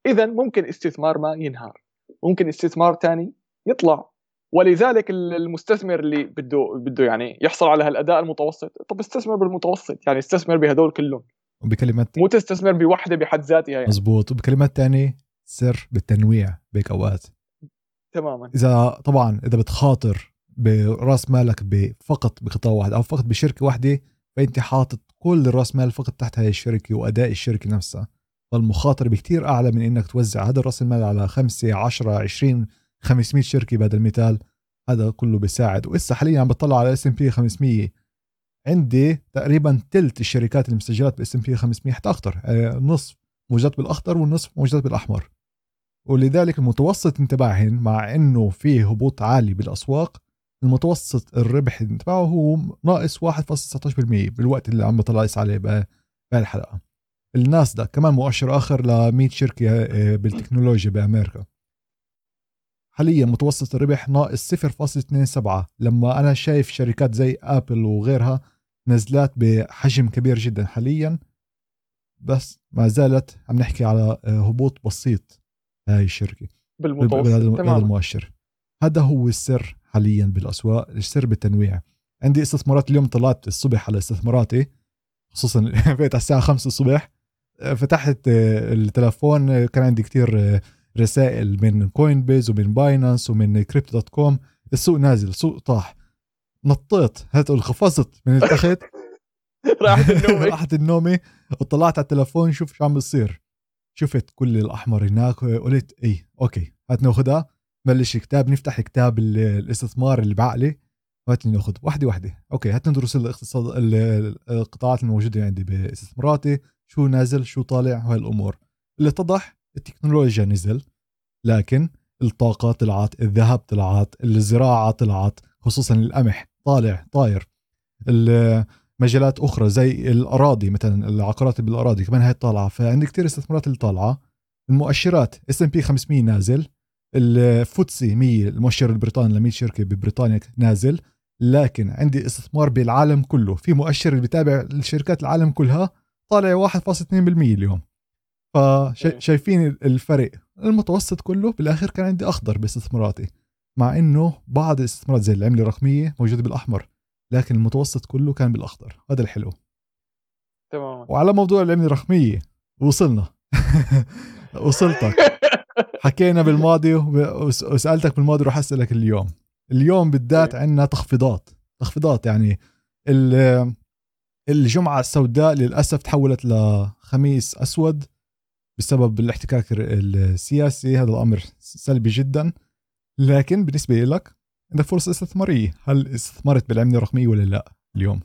اذا ممكن استثمار ما ينهار. ممكن استثمار ثاني يطلع. ولذلك المستثمر اللي بده بده يعني يحصل على هالأداء المتوسط طب استثمر بالمتوسط. يعني استثمر بهدول كلهم. وبكلمات مو تستثمر بوحدة بحد ذاتها يعني. مزبوط. وبكلمات ثانية سر بالتنويع بهيك اوقات تماما. اذا طبعا إذا بتخاطر براس مالك فقط بقطاع واحد أو فقط بشركة واحدة فأنت حاطط كل الراس مال فقط تحت هاي الشركة وأداء الشركة نفسها. فالمخاطره بكتير أعلى من إنك توزع هذا الرأس المال على 5 10 20 500 شركة بهذا المثال هذا كله بيساعد. وإسا حاليا عم بطلع على S&P 500 عندي تقريبا ثلث الشركات المسجلات ب S&P 500 حتى أكثر آه، نصف موجات بالأخضر والنصف موجات بالأحمر. ولذلك المتوسط تبعهن مع إنه فيه هبوط عالي بالأسواق المتوسط الربح تبعه هو ناقص 1.19% بالوقت اللي عم بطلع عليه بهالحلقة. الناس ده كمان مؤشر آخر ل 100 شركة آه، بالتكنولوجيا بأمريكا. حاليا متوسط الربح ناقص 0.27 لما أنا شايف شركات زي آبل وغيرها نزلات بحجم كبير جدا حاليا. بس ما زالت عم نحكي على آه، هبوط بسيط هاي الشركة. بالمتوسط هذا المؤشر. هذا هو السر حاليا بالأسواق السر بالتنويع. عندي استثمارات اليوم طلعت الصبح على استثماراتي خصوصا فيت على الساعة 5 الصبح. فتحت التلفون كان عندي كتير رسائل من Coinbase ومن Binance ومن Crypto.com السوق نازل السوق طاح. نطيت هات خفصت من التخت. راحت النومه راحت النومه وطلعت على التلفون شوف شو عم بصير. شفت كل الأحمر هناك قلت اي okay هات ناخذها بلش كتاب نفتح كتاب الاستثمار اللي بعقلي. هات ناخذ وحده وحده أوكي هات ندرس الاقتصاد القطاعات الموجودة عندي باستثماراتي. شو نازل شو طالع وهي الأمور. اللي اتضح التكنولوجيا نزل لكن الطاقة طلعت الذهب طلعت الزراعة طلعت خصوصا القمح. طالع طاير. المجالات أخرى زي الأراضي مثلا العقارات بالأراضي كمان هي طالعة. فعندي كتير استثمارات اللي طالعة. المؤشرات S&P 500 نازل. ال FTSE 100 المؤشر البريطاني ل 100 شركة ببريطانيا نازل لكن عندي استثمار بالعالم كله. في مؤشر اللي بتابع الشركات العالم كلها طالع 1.2% اليوم. فشايفين الفرق. المتوسط كله بالآخر كان عندي أخضر باستثماراتي مع إنه بعض الاستثمارات زي العملة الرقمية موجودة بالأحمر لكن المتوسط كله كان بالأخضر. هذا الحلو. تمام وعلى موضوع العملة الرقمية وصلنا. وصلتك. حكينا بالماضي وسألتك بالماضي رح أسألك اليوم. اليوم بالذات إيه. عندنا تخفيضات. تخفيضات يعني الجمعة السوداء للأسف تحولت لخميس أسود بسبب الاحتكاك السياسي. هذا الأمر سلبي جدا. لكن بالنسبة لك عندك فرصة استثمارية. هل استثمرت بالعملة الرقمية ولا لا اليوم؟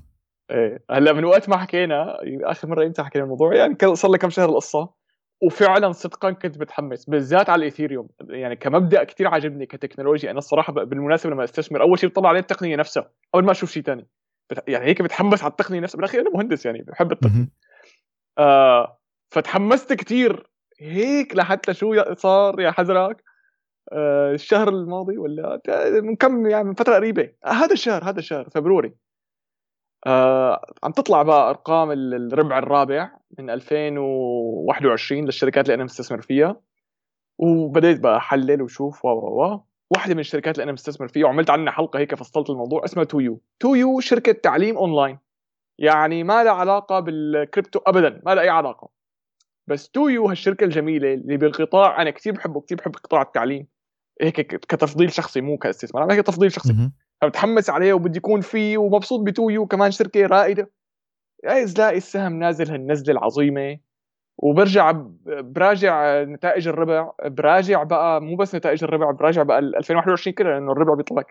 إيه هلأ من وقت ما حكينا آخر مرة إمتى حكينا الموضوع؟ يعني صار لي كم شهر القصة. وفعلا صدقا كنت متحمس بالذات على الايثيريوم يعني كمبدأ كثير عاجبني كتكنولوجيا أنا الصراحة بالمناسبة لما أستثمر أول شيء بطلع عليه التقنية نفسها قبل ما أشوف شيء ثاني يعني هيك بتحمس على التقنية نفسها. بالأخير أنا مهندس يعني بحب التقنيه آه فتحمست كثير هيك لحتى شو صار يا حزرك آه الشهر الماضي ولا من كم يعني من فترة قريبة. آه هذا الشهر هذا الشهر February. آه عم تطلع بقى أرقام الربع الرابع من 2021 للشركات اللي أنا مستثمر فيها. وبديت بقى أحلل وشوف و و واحدة من الشركات اللي أنا مستثمر فيها وعملت عنها حلقة هيك فصلت الموضوع اسمها 2U 2U شركة تعليم أونلاين. يعني ما لها علاقة بالكريبتو ابدا ما لها أي علاقة. بس 2U هالشركة الجميلة اللي بالقطاع أنا كثير بحبه كثير بحب قطاع التعليم. هيك كتفضيل شخصي مو كاستثمار هيك تفضيل شخصي. فمتحمس عليه وبدي يكون فيه ومبسوط بتو يو كمان شركة رائدة. عايز لاقي السهم نازل هالنزلة العظيمة. وبرجع براجع نتائج الربع. براجع بقى مو بس نتائج الربع براجع بقى 2021 كله لأنه الربع بيطلع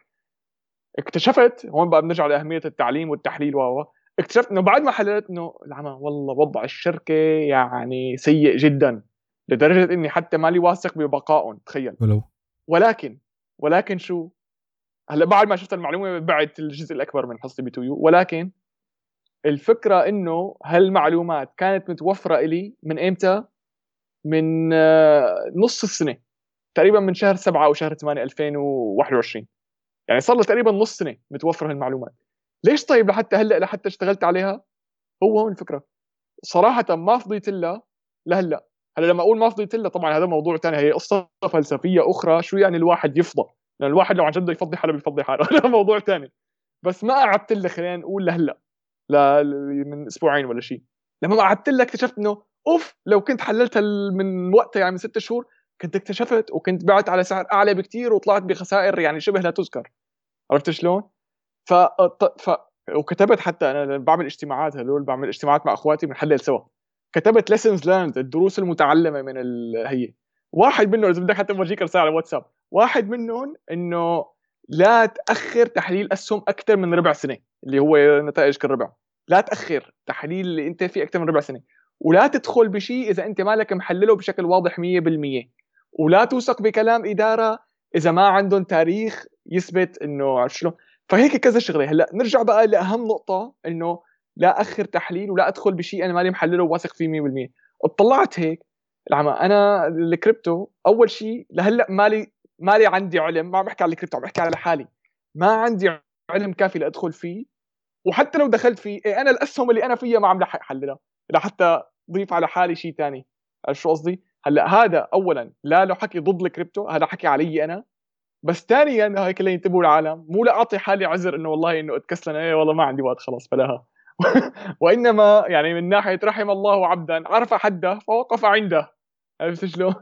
اكتشفت هون بقى بنرجع لأهمية التعليم والتحليل و اكتشفت إنه بعد ما حللت إنه العمى والله وضع الشركة يعني سيء جدا لدرجة إني حتى مالي واثق ببقائهم تخيل. ولو. ولكن ولكن شو؟ هلا بعد ما شفت المعلومة بعت الجزء الأكبر من حصتي بتويو ولكن الفكرة إنه هالمعلومات كانت متوفرة إلي من إمتى؟ من آه، نص السنة تقريبا من شهر 7 أو شهر 8 2021 يعني صار له تقريبا نص سنة متوفرة هالمعلومات. ليش طيب لحتى هلأ لحتى اشتغلت عليها؟ هو هون الفكرة. صراحة ما فضيت لها لهلأ. هلأ لما أقول ما فضيت لها طبعا هذا موضوع ثاني هي قصة فلسفية أخرى شو يعني الواحد يفضى؟ لأن الواحد لو عن جد يفضي حاله بيفضي حاله. هذا موضوع ثاني بس ما قعدت لها خلينا نقول لهلا. ل... من أسبوعين ولا شيء. لما قعدت لها اكتشفت إنه أوف لو كنت حللتها من وقتها يعني من ست شهور كنت اكتشفت وكنت بعت على سعر أعلى بكثير وطلعت بخسائر يعني شبه لا تذكر. عرفت شلون؟ ف... ف... وكتبت حتى أنا بعمل اجتماعات هذول بعمل اجتماعات مع أخواتي بنحلل سوا. كتبت lessons learned الدروس المتعلمة من ال... هي. واحد منهم إذا بدك حتى بورجيك رسالة على الواتساب واحد منهم إنه لا تأخر تحليل اسهم أكثر من ربع سنة اللي هو نتائج كل ربع. لا تأخر تحليل اللي أنت فيه أكثر من ربع سنة. ولا تدخل بشيء إذا أنت مالك محلله بشكل واضح 100% ولا توثق بكلام إدارة إذا ما عندهم تاريخ يثبت إنه شلون. فهيك كذا شغلة. هلأ نرجع بقى لأهم نقطة إنه لا أخر تحليل ولا أدخل بشيء أنا مالي محلله وواثق فيه 100% اطلعت هيك العمى أنا الكريبتو أول شيء لهلأ مالي مالي عندي علم ما عم بحكي على الكريبتو عم بحكي على حالي ما عندي علم كافي لأدخل فيه. وحتى لو دخلت فيه إيه أنا الأسهم اللي أنا فيها ما عم لحق احللها لحتى ضيف على حالي شيء ثاني شو قصدي؟ هلأ هذا اولا لا له حكي ضد الكريبتو هذا حكي علي أنا. بس ثانيا هيك لينتبهوا العالم مو لأعطي حالي عذر إنه والله إنه أتكسلن. إيه والله ما عندي وقت خلاص بلاها وإنما يعني من ناحية رحم الله عبدا عرف حده فوقف عنده. عرفت شلون؟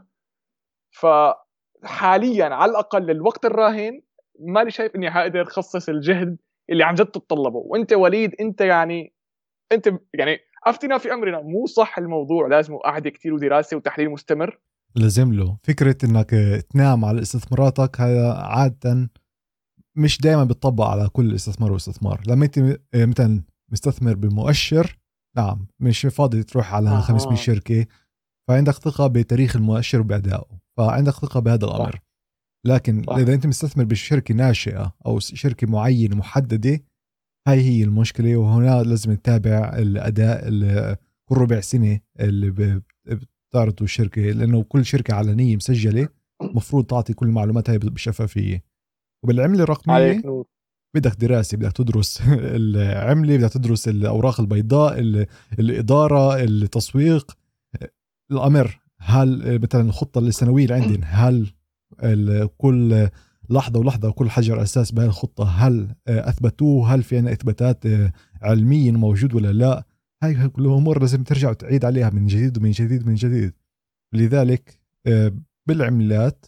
فحاليا على الأقل للوقت الراهن ماني شايف إني حقدر أخصص الجهد اللي عن جد تتطلبه. وأنت وليد أنت يعني أنت يعني افتنا في أمرنا مو صح الموضوع. لازم قعده كثير ودراسة وتحليل مستمر. لازم له. فكرة إنك تنام على استثماراتك هذا عادة مش دائما بتطبق على كل استثمار واستثمار. لما أنت مثلا مستثمر بمؤشر نعم مش فاضي تروح على آه. 500 شركة فعندك ثقة بتاريخ المؤشر وبأدائه. فعندك ثقة بهذا الأمر. لكن صح. إذا أنت مستثمر بشركة ناشئة أو شركة معينة محددة هاي هي المشكلة. وهنا لازم نتابع الأداء كل ربع سنة اللي بتعرضه الشركة. لأنه كل شركة علنيه مسجلة مفروض تعطي كل المعلومات هاي بشفافية. وبالعملة الرقمية بدك دراسة بدك تدرس العملة بدك تدرس الأوراق البيضاء الإدارة التسويق. الأمر هل مثلا الخطة السنوية اللي عندي هل كل لحظة ولحظة وكل حجر أساس بهذه الخطة هل أثبتوه؟ هل في عندنا إثباتات علمية موجود ولا لا؟ هاي كل الأمور لازم ترجع وتعيد عليها من جديد ومن جديد ومن جديد. لذلك بالعملات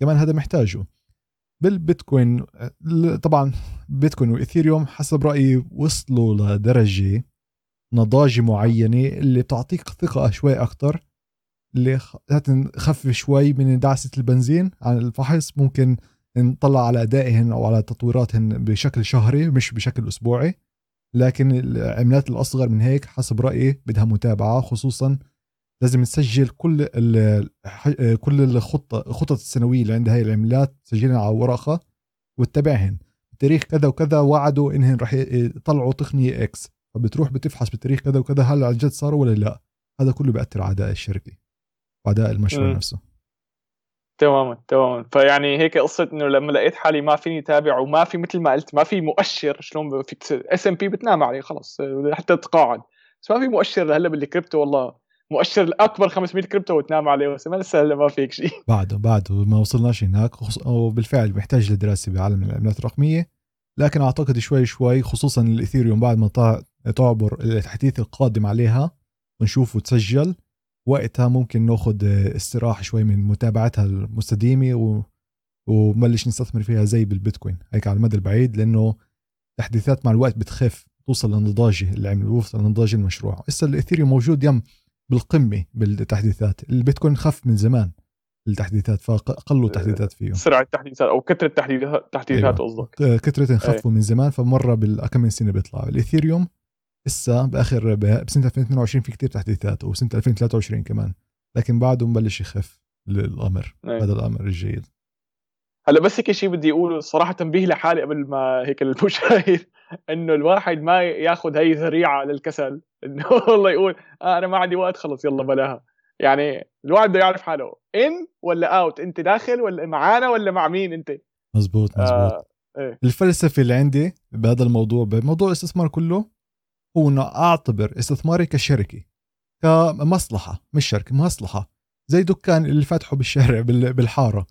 كمان هذا محتاجه. بالبيتكوين طبعا بيتكوين وإيثيريوم حسب رأيي وصلوا لدرجة نضاجه معينة اللي بتعطيك ثقة شوي أكثر اللي نخفف شوي من دعسة البنزين عن الفحص. ممكن نطلع على أدائهن أو على تطويراتهن بشكل شهري مش بشكل أسبوعي. لكن العملات الأصغر من هيك حسب رأيي بدها متابعة. خصوصا لازم تسجل كل كل الخطه الخطط السنوية اللي عند هاي العملات تسجلها على ورقة وتتابعهن. تاريخ كذا وكذا وعدوا انهم رح يطلعوا تقنية X. فبتروح بتفحص بتاريخ كذا وكذا هل عن جد صاروا ولا لا. هذا كله بيأثر على أداء الشركة. وأداء المشروع م. نفسه. تماما تماما. فيعني هيك قصة إنه لما لقيت حالي ما فيني تابع وما في مثل ما قلت ما في مؤشر شلون فيك S&P بتنام عليه خلص حتى تقاعد بس ما في مؤشر هلا بالكريبتو والله. مؤشر اكبر 500 كريبتو وتنام عليه بس ما لسه هلأ ما فيك شيء. بعده بعده ما وصلناش هناك. وبالفعل محتاج لدراسة بعالم العملات الرقمية. لكن أعتقد شوي شوي خصوصا الإثيريوم بعد ما تعبر التحديث القادم عليها ونشوف وتسجل. وقتها ممكن ناخذ استراحة شوي من متابعتها المستديمة و... وبلش نستثمر فيها زي بالبيتكوين. هيك على المدى البعيد لأنه تحديثات مع الوقت بتخف توصل لنضاج العمل توصل لنضاج المشروع. هسه الاثيريوم موجود يم بالقمة بالتحديثات. البيتكوين خف من زمان التحديثات فقلوا التحديثات فيه. سرعة التحديثات أو كثرة التحديثات التحديثات أيوة. قصدك. كثرة خفوا من زمان فمرة بالكم من سنة بيطلع. الإثيريوم لسه بآخر بسنة 2022 في كثير تحديثات وسنه 2023 كمان لكن بعده مبلش يخف الامر أيوة. هذا الأمر الجيد هلا بس هيك شيء بدي أقوله صراحة تنبيه لحالي قبل ما هيك المشاهد إنه الواحد ما ياخذ هي ذريعة للكسل إنه والله يقول آه أنا ما عندي وقت خلص يلا بلاها يعني الواحد بده يعرف حاله إن ولا اوت أنت داخل ولا معانا ولا مع مين أنت مزبوط مزبوط آه إيه؟ الفلسفة اللي عندي بهذا الموضوع بموضوع الاستثمار كله هو انه أعتبر استثماري كشركه كمصلحة مش شركة مصلحة. زي دكان اللي فاتحه بالشارع بالحارة.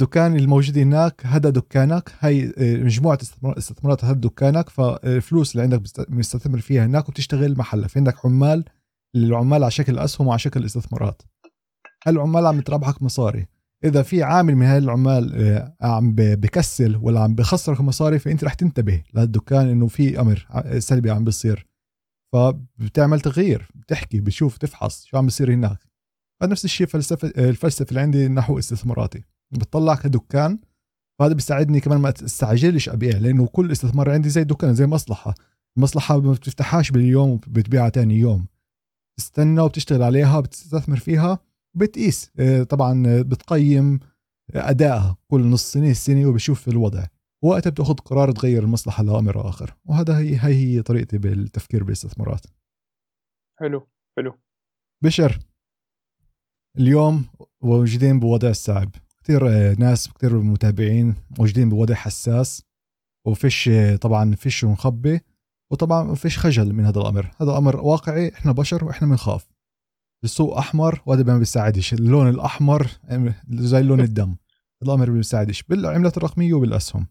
دكان الموجود هناك هذا دكانك هي آه، مجموعة استثمارات هذا دكانك فالفلوس اللي عندك مستثمر فيها هناك وبتشتغل محلها. في عندك عمال العمال على شكل أسهم وعلى شكل استثمارات. هالعمال عم تربحك مصاري. إذا في عامل من هاي العمال آه، عم بكسل ولا عم بخسرك مصاري فأنت رح تنتبه للدكان إنه في أمر آه، سلبي عم بيصير. فبتعمل تغيير بتحكي بتشوف تفحص شو عم بيصير هناك. فنفس الشيء فلسفة الفلسفة اللي عندي نحو استثماراتي. بتطلع كدكان فهذا بيساعدني كمان ما استعجلش أبيع لأنه كل استثمار عندي زي دكان زي مصلحة. المصلحه ما بتفتحهاش باليوم وبتبيعها تاني يوم. بتستنى وبتشتغل عليها بتستثمر فيها بتقيس. آه، طبعا بتقيم أدائها كل نص سنة سنه وبشوف الوضع. وقتها بتاخذ قرار تغير المصلحة لآمر آخر. وهذا هي هي هي طريقتي بالتفكير بالاستثمارات حلو حلو. بشر اليوم موجودين بوضع صعب. كثير آه، ناس كثير متابعين موجودين بوضع حساس. وفيش آه، طبعا فيش مخبي وطبعا فيش خجل من هذا الأمر. هذا أمر واقعي إحنا بشر وإحنا بنخاف. السوق أحمر وهذا ما بيساعدش اللون الأحمر زي لون الدم. الأمر ما بيساعدش بالعملات الرقمية وبالأسهم.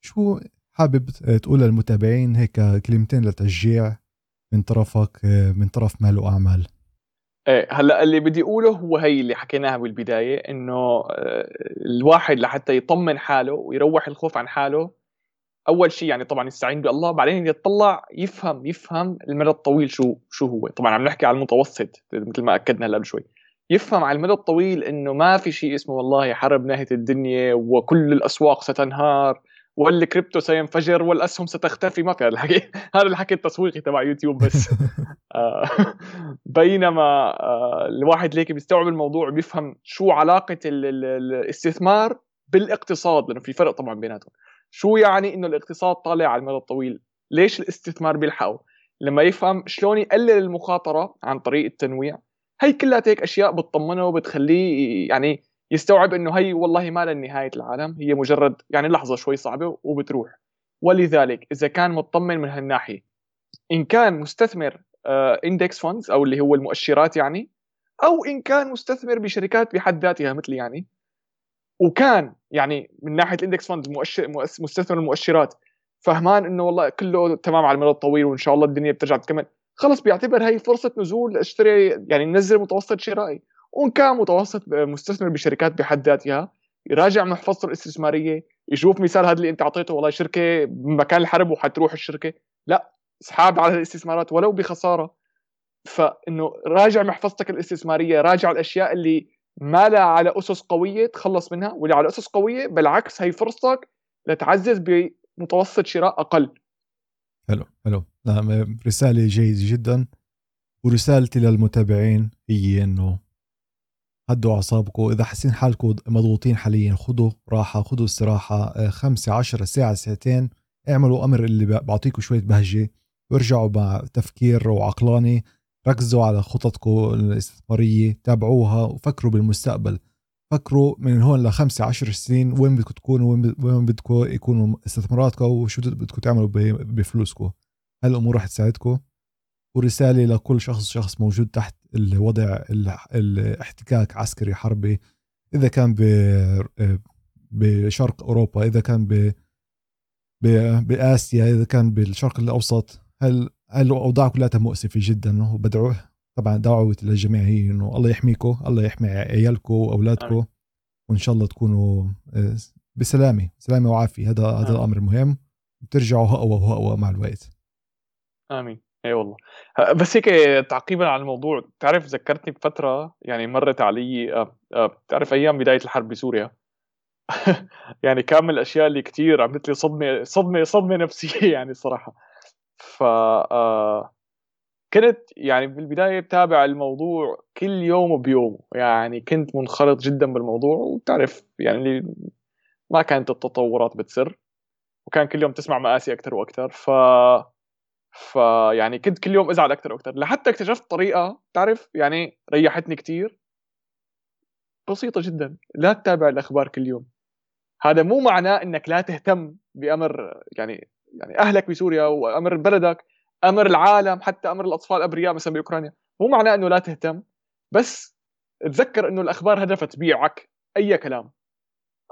شو حابب تقول للمتابعين هيك كلمتين لتشجيع من طرفك من طرف مال وأعمال؟ إيه هلأ اللي بدي أقوله هو هي اللي حكيناها بالبداية إنه آه، الواحد لحتى يطمن حاله ويروح الخوف عن حاله أول شيء يعني طبعا يستعين بالله بعدين يطلع يفهم يفهم المدى الطويل شو شو هو. طبعا عم نحكي على المتوسط مثل ما أكدنا هلا بشوي يفهم على المدى الطويل إنه ما في شيء اسمه والله حرب نهاية الدنيا وكل الأسواق ستنهار والكريبتو سينفجر والأسهم ستختفي. ما في هذا الحكي. هذا الحكي التسويقي تبع يوتيوب بس. آه، بينما آه، الواحد ليك بيستوعب الموضوع بيفهم شو علاقة الاستثمار بالاقتصاد لأنه في فرق طبعا بيناتهم. شو يعني إنه الاقتصاد طالع على المدى الطويل؟ ليش الاستثمار بيلحقه لما يفهم شلون يقلل المخاطرة عن طريق التنويع هي كلها هيك أشياء بتطمنه وبتخليه يعني يستوعب إنه هي والله ما نهايه العالم هي مجرد يعني لحظة شوي صعبة وبتروح. ولذلك إذا كان مطمن من هالناحية إن كان مستثمر index آه، funds أو اللي هو المؤشرات يعني أو إن كان مستثمر بشركات بحد ذاتها مثل يعني وكان يعني من ناحية ال index fund المؤشر مستثمر المؤشرات فهمان إنه والله كله تمام على المدى الطويل وإن شاء الله الدنيا بترجع تكمل خلص بيعتبر هي فرصة نزول أشتري يعني نزل متوسط شرائي. وإن كان متوسط مستثمر بشركات بحد ذاتها يراجع محفظته الاستثمارية يشوف مثال هذا اللي أنت أعطيته والله شركة بمكان الحرب وحتروح الشركة. لا اسحاب على الاستثمارات ولو بخسارة. فإنه راجع محفظتك الاستثمارية راجع الأشياء اللي ما لها على أسس قوية تخلص منها واللي على أسس قوية بالعكس هي فرصتك لتعزز بمتوسط شراء أقل. حلو حلو. نعم رسالة جيدة جدا ورسالتي للمتابعين هي إنه هدوا أعصابكم. إذا حاسين حالكم مضغوطين حاليا خذوا راحة خذوا استراحة. آه، خمسة عشرة ساعة ساعتين. اعملوا أمر اللي بعطيكم شوية بهجة. وارجعوا مع تفكير وعقلاني ركزوا على خططكم الاستثمارية. تابعوها وفكروا بالمستقبل. فكروا من هون لخمسة عشر سنين وين بدكم تكونوا وين بدكم يكونوا استثماراتكم وشو بدكم تعملوا بفلوسكم. هالأمور رح تساعدكم. ورسالة لكل شخص شخص موجود تحت الوضع الاحتكاك عسكري حربي إذا كان بشرق أوروبا إذا كان بآسيا إذا كان بالشرق الأوسط هل الأوضاع كلها مؤسفة جدا؟ وبدعو طبعا دعوتي للجميع هي إنه الله يحميكم الله يحمي عيالكم وأولادكم وإن شاء الله تكونوا آه، بسلامة سلامة وعافية. هذا هذا الأمر مهم بترجعوا اقوى واقوى مع الوقت. آمين. اي والله. بس هيك تعقيبا على الموضوع تعرف ذكرتني بفترة يعني مرت علي آه، آه، بتعرف أيام بداية الحرب بسوريا؟ يعني كان من الأشياء اللي كثير عملت لي صدمة صدمة صدمة نفسية يعني الصراحه ف آه، كنت يعني بالبداية بتابع الموضوع كل يوم بيوم يعني كنت منخرط جدا بالموضوع وبتعرف يعني ما كانت التطورات بتسر وكان كل يوم تسمع مآسي أكثر وأكثر ف فيعني كنت كل يوم أزعل أكثر وأكثر لحتى اكتشفت طريقة تعرف؟ يعني ريحتني كثير بسيطة جدا. لا تتابع الأخبار كل يوم. هذا مو معناه إنك لا تهتم بأمر يعني يعني أهلك بسوريا وأمر بلدك أمر العالم حتى أمر الأطفال الابرياء مثلا بأوكرانيا. مو معناه إنه لا تهتم. بس تذكر إنه الأخبار هدفها تبيعك أي كلام.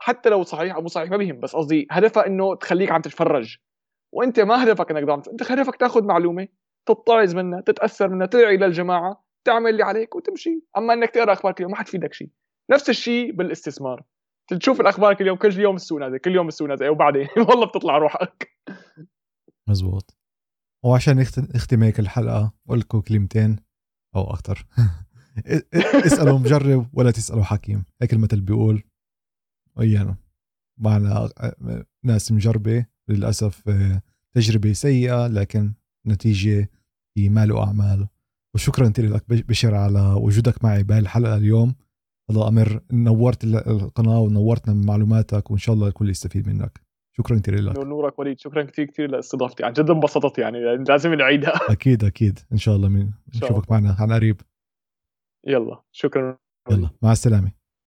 حتى لو صحيح أو مو صحيح ما بهم بس قصدي هدفها إنه تخليك عم تتفرج. وانت ما هدفك انك دعم انت هدفك تاخذ معلومة تتعظ منها تتأثر منها تدعي للجماعه تعمل اللي عليك وتمشي. أما إنك تقرأ أخبار كل يوم ما حتفيدك شيء. نفس الشيء بالاستثمار. تشوف الاخبار كل يوم كل يوم السوق نازل كل يوم السوق نازل وبعدين والله بتطلع روحك. مزبوط. وعشان نختم هيك الحلقة أقول لكم كلمتين أو أكثر اسالوا مجرب ولا تسألوا حكيم. هيك المثل بيقول. ويانا. معنا ناس مجربة. للأسف آه، تجربة سيئة لكن نتيجة في مال وأعمال. وشكرا لك بشر على وجودك معي بهالحلقة الحلقة اليوم. الله أمر نورت القناة ونورتنا من معلوماتك وإن شاء الله الكل يستفيد منك. شكرا كثير لك. نورك وليد. شكرا كثير كثير لاستضافتي. عن جد انبسطت يعني لازم نعيدها أكيد أكيد. إن شاء الله من نشوفك معنا عن قريب. يلا شكرا. يلا مع السلامة.